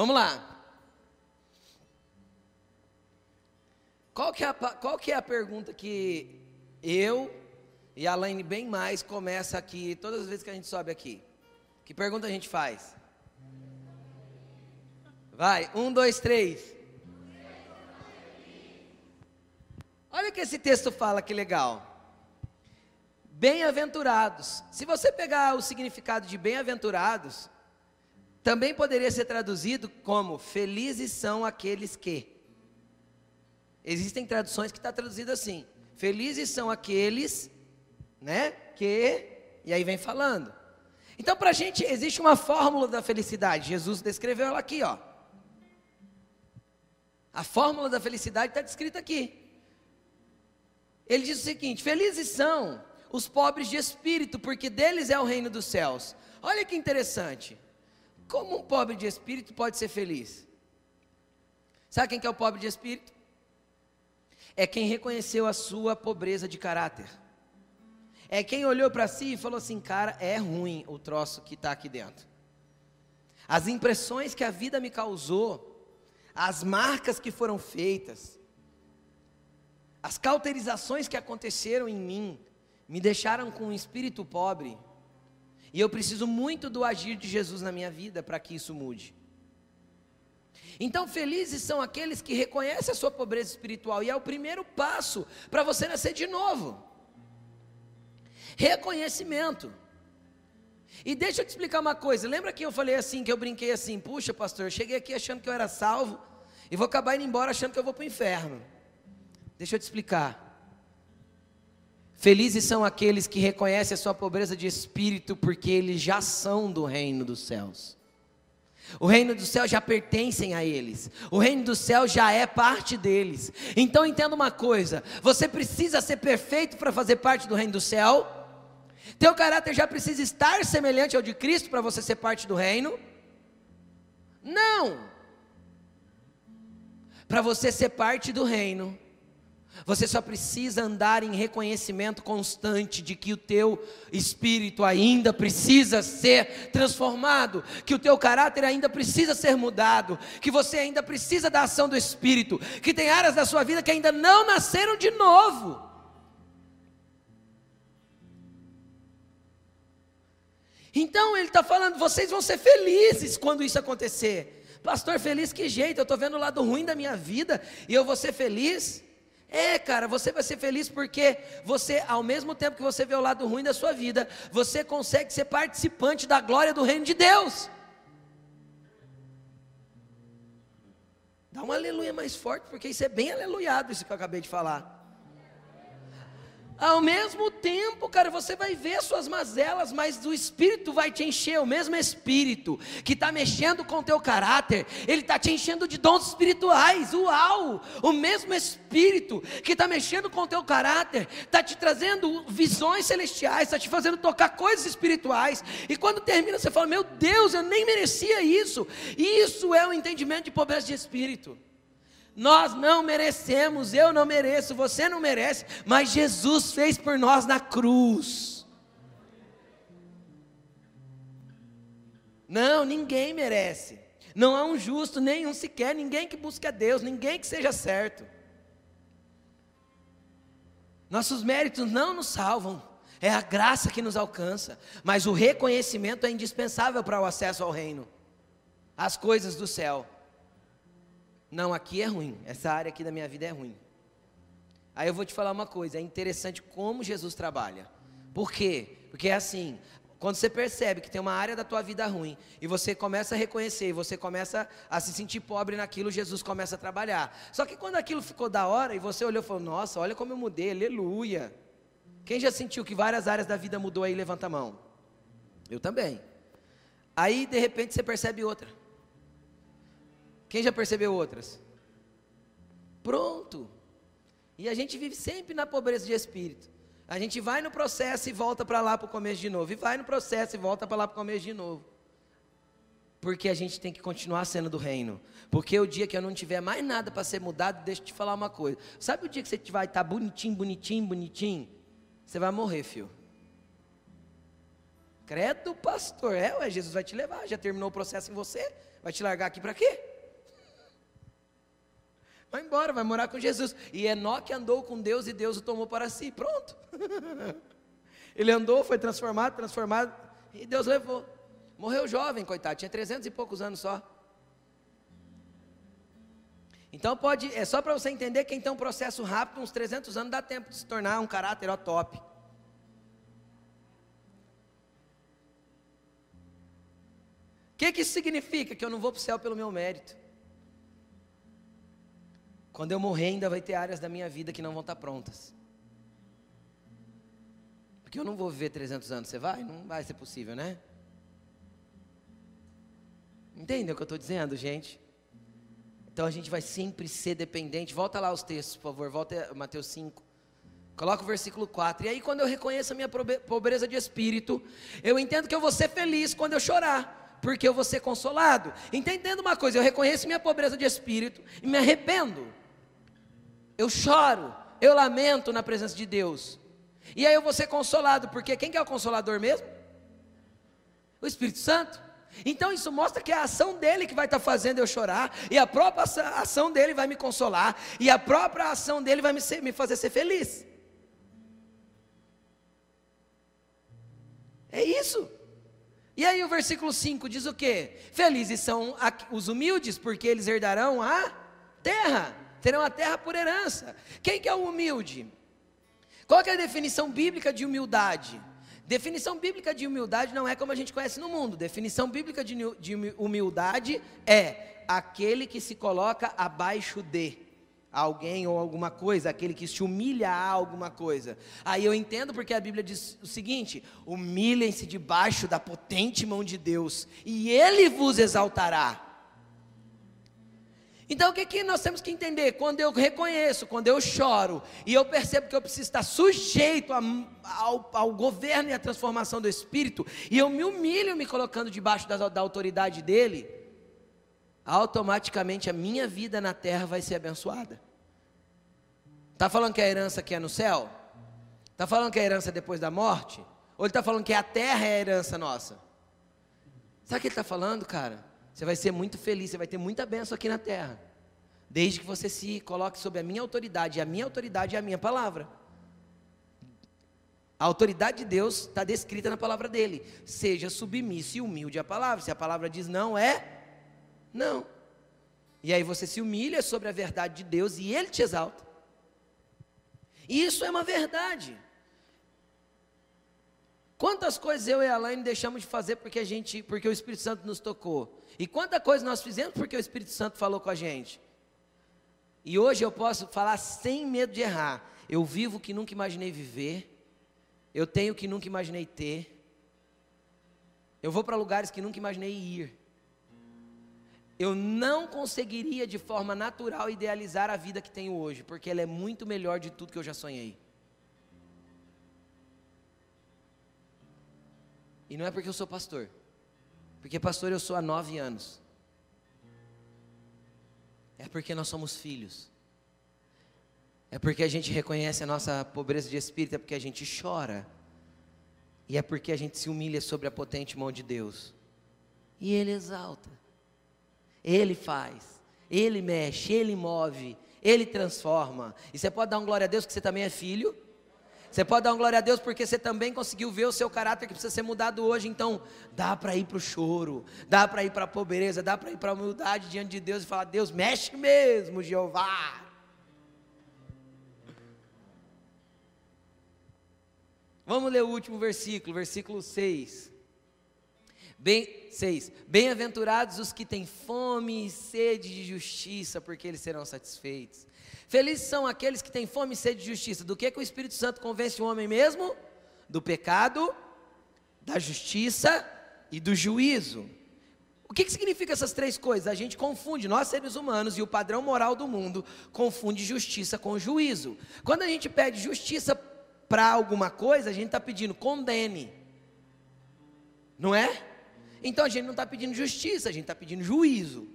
[SPEAKER 1] Vamos lá. Qual que, é a, qual que é a pergunta que eu e a Laine bem mais começa aqui, todas as vezes que a gente sobe aqui? Que pergunta a gente faz? Vai, um, dois, três. Olha o que esse texto fala, que legal. Bem-aventurados. Se você pegar o significado de bem-aventurados, também poderia ser traduzido como felizes são aqueles que. Existem traduções que está traduzido assim: felizes são aqueles, né, que. E aí vem falando. Então, para a gente existe uma fórmula da felicidade. Jesus descreveu ela aqui, ó. A fórmula da felicidade está descrita aqui. Ele diz o seguinte: felizes são os pobres de espírito, porque deles é o reino dos céus. Olha que interessante. Como um pobre de espírito pode ser feliz? Sabe quem que é o pobre de espírito? É quem reconheceu a sua pobreza de caráter. É quem olhou para si e falou assim: cara, é ruim o troço que está aqui dentro. As impressões que a vida me causou, as marcas que foram feitas, as cauterizações que aconteceram em mim, me deixaram com um espírito pobre. E eu preciso muito do agir de Jesus na minha vida para que isso mude. Então, felizes são aqueles que reconhecem a sua pobreza espiritual, e é o primeiro passo para você nascer de novo. Reconhecimento. E deixa eu te explicar uma coisa. Lembra que eu falei assim, que eu brinquei assim, puxa, pastor, eu cheguei aqui achando que eu era salvo e vou acabar indo embora achando que eu vou para o inferno. Deixa eu te explicar. Felizes são aqueles que reconhecem a sua pobreza de espírito, porque eles já são do reino dos céus. O reino dos céus já pertencem a eles. O reino dos céus já é parte deles. Então entenda uma coisa: você precisa ser perfeito para fazer parte do reino do céu. Teu caráter já precisa estar semelhante ao de Cristo para você ser parte do reino? Não. Para você ser parte do reino, você só precisa andar em reconhecimento constante de que o teu espírito ainda precisa ser transformado, que o teu caráter ainda precisa ser mudado, que você ainda precisa da ação do espírito, que tem áreas da sua vida que ainda não nasceram de novo. Então ele está falando, vocês vão ser felizes quando isso acontecer. Pastor, feliz que jeito? Eu estou vendo o lado ruim da minha vida e eu vou ser feliz? É, cara, você vai ser feliz porque você, ao mesmo tempo que você vê o lado ruim da sua vida, você consegue ser participante da glória do reino de Deus. Dá um aleluia mais forte, porque isso é bem aleluiado, isso que eu acabei de falar. Ao mesmo tempo, cara, você vai ver suas mazelas, mas o Espírito vai te encher, o mesmo Espírito que está mexendo com o teu caráter, ele está te enchendo de dons espirituais, uau! O mesmo Espírito que está mexendo com o teu caráter, está te trazendo visões celestiais, está te fazendo tocar coisas espirituais, e quando termina você fala, meu Deus, eu nem merecia isso, isso é o entendimento de pobreza de Espírito. Nós não merecemos, eu não mereço, você não merece, mas Jesus fez por nós na cruz. Não, ninguém merece. Não há um justo, nenhum sequer, ninguém que busque a Deus, ninguém que seja certo. Nossos méritos não nos salvam, é a graça que nos alcança, mas o reconhecimento é indispensável para o acesso ao reino, às coisas do céu. Não, aqui é ruim, essa área aqui da minha vida é ruim. Aí eu vou te falar uma coisa, é interessante como Jesus trabalha. Por quê? Porque é assim, quando você percebe que tem uma área da tua vida ruim e você começa a reconhecer, você começa a se sentir pobre naquilo, Jesus começa a trabalhar. Só que quando aquilo ficou da hora e você olhou e falou: "Nossa, olha como eu mudei, aleluia". Quem já sentiu que várias áreas da vida mudou aí, levanta a mão. Eu também. Aí de repente você percebe outra. Quem já percebeu outras? Pronto. E a gente vive sempre na pobreza de espírito. A gente vai no processo e volta para lá para o começo de novo. E vai no processo e volta para lá para o começo de novo. Porque a gente tem que continuar sendo do reino. Porque o dia que eu não tiver mais nada para ser mudado, deixa eu te falar uma coisa. Sabe o dia que você vai estar tá bonitinho, bonitinho, bonitinho? Você vai morrer, filho. Credo, pastor. É, ué, Jesus vai te levar. Já terminou o processo em você? Vai te largar aqui para quê? Vai embora, vai morar com Jesus. E Enoque andou com Deus e Deus o tomou para si. Pronto. Ele andou, foi transformado, transformado, e Deus levou. Morreu jovem, coitado, tinha 300 e poucos anos só. Então pode, é só para você entender que então um processo rápido, uns 300 anos dá tempo de se tornar um caráter ó, top. O que, que isso significa? Que eu não vou para o céu pelo meu mérito. Quando eu morrer, ainda vai ter áreas da minha vida que não vão estar prontas. Porque eu não vou viver 300 anos. Você vai? Não vai ser possível, né? Entendem o que eu estou dizendo, gente? Então a gente vai sempre ser dependente. Volta lá os textos, por favor. Volta Mateus 5. Coloca o versículo 4. E aí, quando eu reconheço a minha pobreza de espírito, eu entendo que eu vou ser feliz quando eu chorar, porque eu vou ser consolado. Entendendo uma coisa, eu reconheço minha pobreza de espírito e me arrependo eu choro, eu lamento na presença de Deus. E aí eu vou ser consolado, porque quem que é o consolador mesmo? O Espírito Santo. Então isso mostra que é a ação dele que vai estar fazendo eu chorar, e a própria ação dele vai me consolar, e a própria ação dele vai me, ser, me fazer ser feliz. É isso. E aí o versículo 5 diz o quê? Felizes são os humildes, porque eles herdarão a terra terão a terra por herança. Quem que é o humilde? Qual é a definição bíblica de humildade? Definição bíblica de humildade não é como a gente conhece no mundo. Definição bíblica de, de humildade é aquele que se coloca abaixo de alguém ou alguma coisa, aquele que se humilha a alguma coisa. Aí eu entendo porque a Bíblia diz o seguinte: humilhem-se debaixo da potente mão de Deus, e Ele vos exaltará. Então o que, que nós temos que entender? Quando eu reconheço, quando eu choro, e eu percebo que eu preciso estar sujeito a, ao, ao, governo e à transformação do Espírito, e eu me humilho me colocando debaixo da, da autoridade dele, automaticamente a minha vida na terra vai ser abençoada. Está falando que a herança aqui é no céu? Está falando que a herança é depois da morte? Ou ele está falando que a terra é a herança nossa? Sabe o que ele está falando, cara? Você vai ser muito feliz, você vai ter muita bênção aqui na terra. Desde que você se coloque sob a minha autoridade, e a minha autoridade é a minha palavra. A autoridade de Deus está descrita na palavra dele. Seja submisso e humilde à palavra. Se a palavra diz não, é não. E aí você se humilha sobre a verdade de Deus e ele te exalta. Isso é uma verdade. Quantas coisas eu e a Alaine deixamos de fazer porque a gente, porque o Espírito Santo nos tocou? E quanta coisa nós fizemos porque o Espírito Santo falou com a gente? E hoje eu posso falar sem medo de errar. Eu vivo o que nunca imaginei viver. Eu tenho o que nunca imaginei ter. Eu vou para lugares que nunca imaginei ir. Eu não conseguiria de forma natural idealizar a vida que tenho hoje, porque ela é muito melhor de tudo que eu já sonhei. E não é porque eu sou pastor. Porque pastor eu sou há nove anos. É porque nós somos filhos. É porque a gente reconhece a nossa pobreza de espírito, é porque a gente chora. E é porque a gente se humilha sobre a potente mão de Deus. E Ele exalta. Ele faz, Ele mexe, Ele move, Ele transforma. E você pode dar um glória a Deus que você também é filho? Você pode dar um glória a Deus porque você também conseguiu ver o seu caráter que precisa ser mudado hoje. Então, dá para ir para o choro, dá para ir para a pobreza, dá para ir para a humildade diante de Deus e falar: Deus, mexe mesmo, Jeová. Vamos ler o último versículo, versículo 6. Bem, 6. Bem-aventurados os que têm fome e sede de justiça, porque eles serão satisfeitos. Felizes são aqueles que têm fome e sede de justiça. Do que, que o Espírito Santo convence o homem mesmo? Do pecado, da justiça e do juízo. O que, que significa essas três coisas? A gente confunde, nós seres humanos e o padrão moral do mundo confunde justiça com juízo. Quando a gente pede justiça para alguma coisa, a gente está pedindo condene, não é? Então a gente não está pedindo justiça, a gente está pedindo juízo.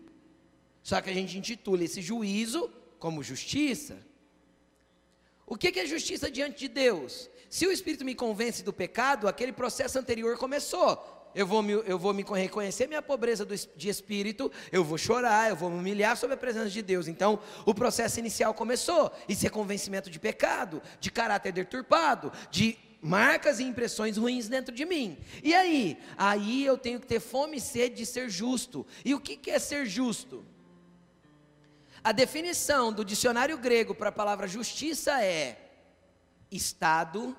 [SPEAKER 1] Só que a gente intitula esse juízo como justiça. O que é justiça diante de Deus? Se o Espírito me convence do pecado, aquele processo anterior começou. Eu vou me, eu vou me reconhecer minha pobreza do, de espírito, eu vou chorar, eu vou me humilhar sob a presença de Deus. Então, o processo inicial começou. Isso é convencimento de pecado, de caráter deturpado, de marcas e impressões ruins dentro de mim. E aí? Aí eu tenho que ter fome e sede de ser justo. E o que é ser justo? A definição do dicionário grego para a palavra justiça é estado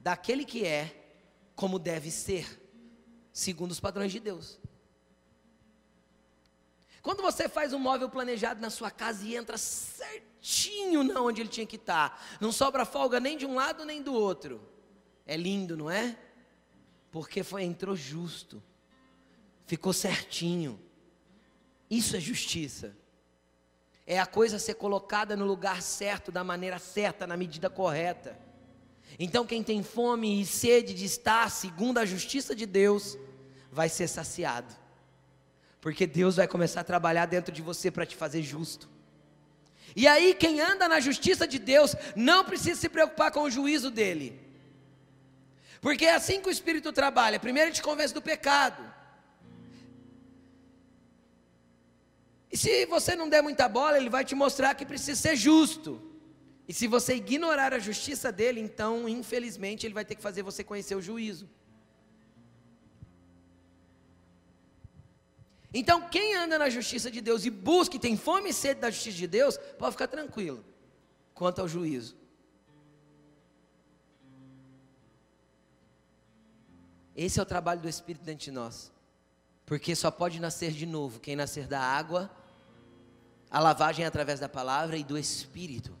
[SPEAKER 1] daquele que é como deve ser, segundo os padrões de Deus. Quando você faz um móvel planejado na sua casa e entra certinho na onde ele tinha que estar, não sobra folga nem de um lado nem do outro. É lindo, não é? Porque foi entrou justo. Ficou certinho. Isso é justiça é a coisa ser colocada no lugar certo, da maneira certa, na medida correta. Então, quem tem fome e sede de estar segundo a justiça de Deus, vai ser saciado, porque Deus vai começar a trabalhar dentro de você para te fazer justo. E aí, quem anda na justiça de Deus, não precisa se preocupar com o juízo dele, porque é assim que o Espírito trabalha: primeiro, ele te convence do pecado, E se você não der muita bola, ele vai te mostrar que precisa ser justo. E se você ignorar a justiça dele, então, infelizmente, ele vai ter que fazer você conhecer o juízo. Então, quem anda na justiça de Deus e busca e tem fome e sede da justiça de Deus, pode ficar tranquilo quanto ao juízo. Esse é o trabalho do Espírito dentro de nós. Porque só pode nascer de novo quem nascer da água a lavagem é através da palavra e do Espírito,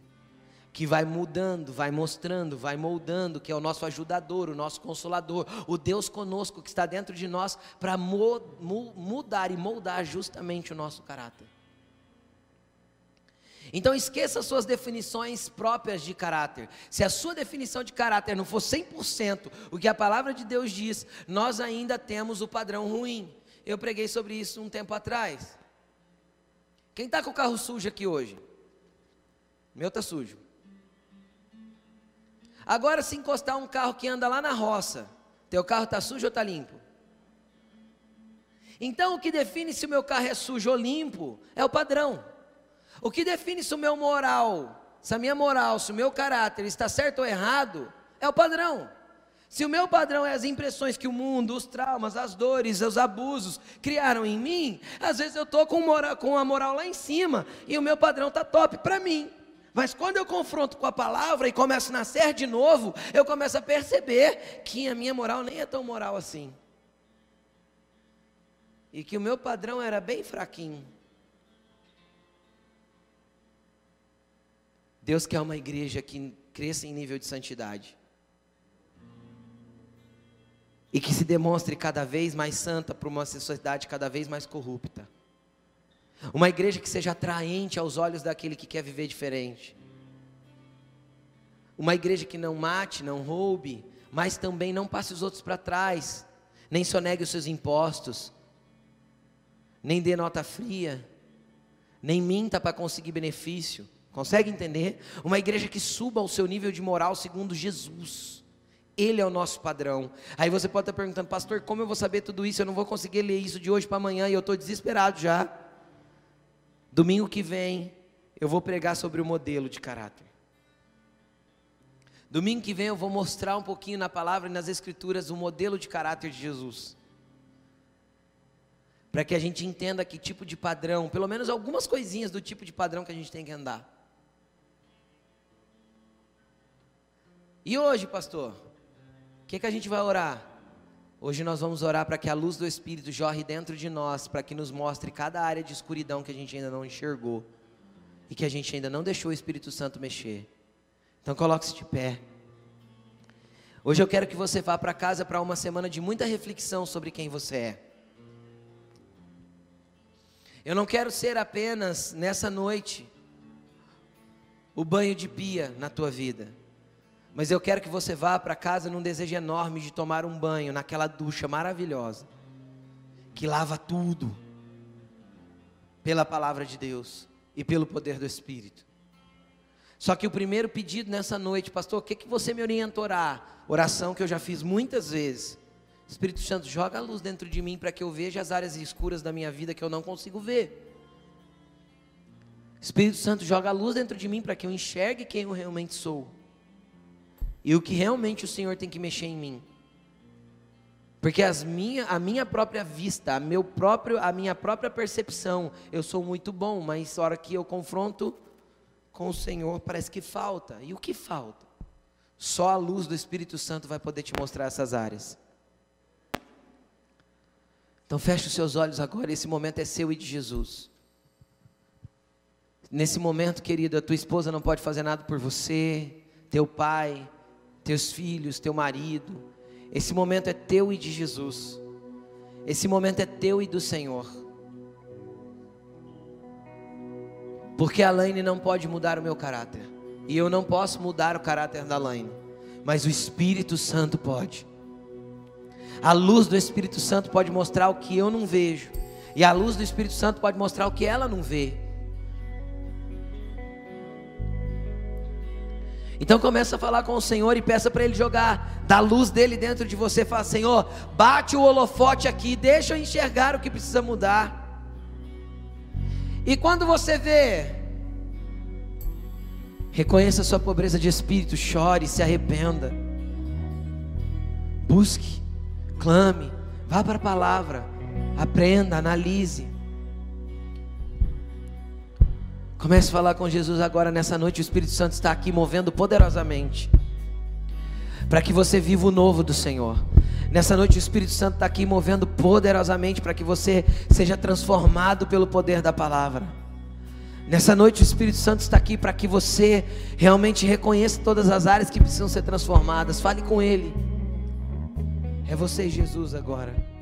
[SPEAKER 1] que vai mudando, vai mostrando, vai moldando, que é o nosso ajudador, o nosso consolador, o Deus conosco que está dentro de nós para mudar e moldar justamente o nosso caráter. Então esqueça suas definições próprias de caráter. Se a sua definição de caráter não for 100% o que a palavra de Deus diz, nós ainda temos o padrão ruim. Eu preguei sobre isso um tempo atrás. Quem está com o carro sujo aqui hoje? Meu está sujo. Agora, se encostar um carro que anda lá na roça, teu carro está sujo ou está limpo? Então, o que define se o meu carro é sujo ou limpo é o padrão. O que define se o meu moral, se a minha moral, se o meu caráter está certo ou errado, é o padrão. Se o meu padrão é as impressões que o mundo, os traumas, as dores, os abusos criaram em mim, às vezes eu estou com, com a moral lá em cima e o meu padrão está top para mim. Mas quando eu confronto com a palavra e começo a nascer de novo, eu começo a perceber que a minha moral nem é tão moral assim. E que o meu padrão era bem fraquinho. Deus quer uma igreja que cresça em nível de santidade e que se demonstre cada vez mais santa para uma sociedade cada vez mais corrupta. Uma igreja que seja atraente aos olhos daquele que quer viver diferente. Uma igreja que não mate, não roube, mas também não passe os outros para trás, nem sonegue os seus impostos, nem dê nota fria, nem minta para conseguir benefício. Consegue entender? Uma igreja que suba ao seu nível de moral segundo Jesus. Ele é o nosso padrão. Aí você pode estar perguntando, pastor, como eu vou saber tudo isso? Eu não vou conseguir ler isso de hoje para amanhã e eu estou desesperado já. Domingo que vem, eu vou pregar sobre o modelo de caráter. Domingo que vem eu vou mostrar um pouquinho na palavra e nas escrituras o modelo de caráter de Jesus. Para que a gente entenda que tipo de padrão, pelo menos algumas coisinhas do tipo de padrão que a gente tem que andar. E hoje, pastor, o que, que a gente vai orar? Hoje nós vamos orar para que a luz do Espírito jorre dentro de nós, para que nos mostre cada área de escuridão que a gente ainda não enxergou e que a gente ainda não deixou o Espírito Santo mexer. Então coloque-se de pé. Hoje eu quero que você vá para casa para uma semana de muita reflexão sobre quem você é. Eu não quero ser apenas nessa noite o banho de pia na tua vida. Mas eu quero que você vá para casa num desejo enorme de tomar um banho naquela ducha maravilhosa, que lava tudo, pela palavra de Deus e pelo poder do Espírito. Só que o primeiro pedido nessa noite, pastor, o que, que você me orienta a orar? Oração que eu já fiz muitas vezes. Espírito Santo, joga a luz dentro de mim para que eu veja as áreas escuras da minha vida que eu não consigo ver. Espírito Santo, joga a luz dentro de mim para que eu enxergue quem eu realmente sou. E o que realmente o Senhor tem que mexer em mim. Porque as minha, a minha própria vista, a, meu próprio, a minha própria percepção, eu sou muito bom, mas na hora que eu confronto com o Senhor, parece que falta. E o que falta? Só a luz do Espírito Santo vai poder te mostrar essas áreas. Então feche os seus olhos agora, esse momento é seu e de Jesus. Nesse momento, querido, a tua esposa não pode fazer nada por você, teu pai, teus filhos, teu marido. Esse momento é teu e de Jesus. Esse momento é teu e do Senhor. Porque a Laine não pode mudar o meu caráter. E eu não posso mudar o caráter da Laine. Mas o Espírito Santo pode. A luz do Espírito Santo pode mostrar o que eu não vejo. E a luz do Espírito Santo pode mostrar o que ela não vê. Então começa a falar com o Senhor e peça para Ele jogar da luz dele dentro de você. Fala, Senhor, bate o holofote aqui, deixa eu enxergar o que precisa mudar. E quando você vê, reconheça a sua pobreza de espírito, chore, se arrependa. Busque, clame, vá para a palavra, aprenda, analise. Comece a falar com Jesus agora nessa noite. O Espírito Santo está aqui movendo poderosamente. Para que você viva o novo do Senhor. Nessa noite o Espírito Santo está aqui movendo poderosamente para que você seja transformado pelo poder da palavra. Nessa noite o Espírito Santo está aqui para que você realmente reconheça todas as áreas que precisam ser transformadas. Fale com Ele. É você Jesus agora.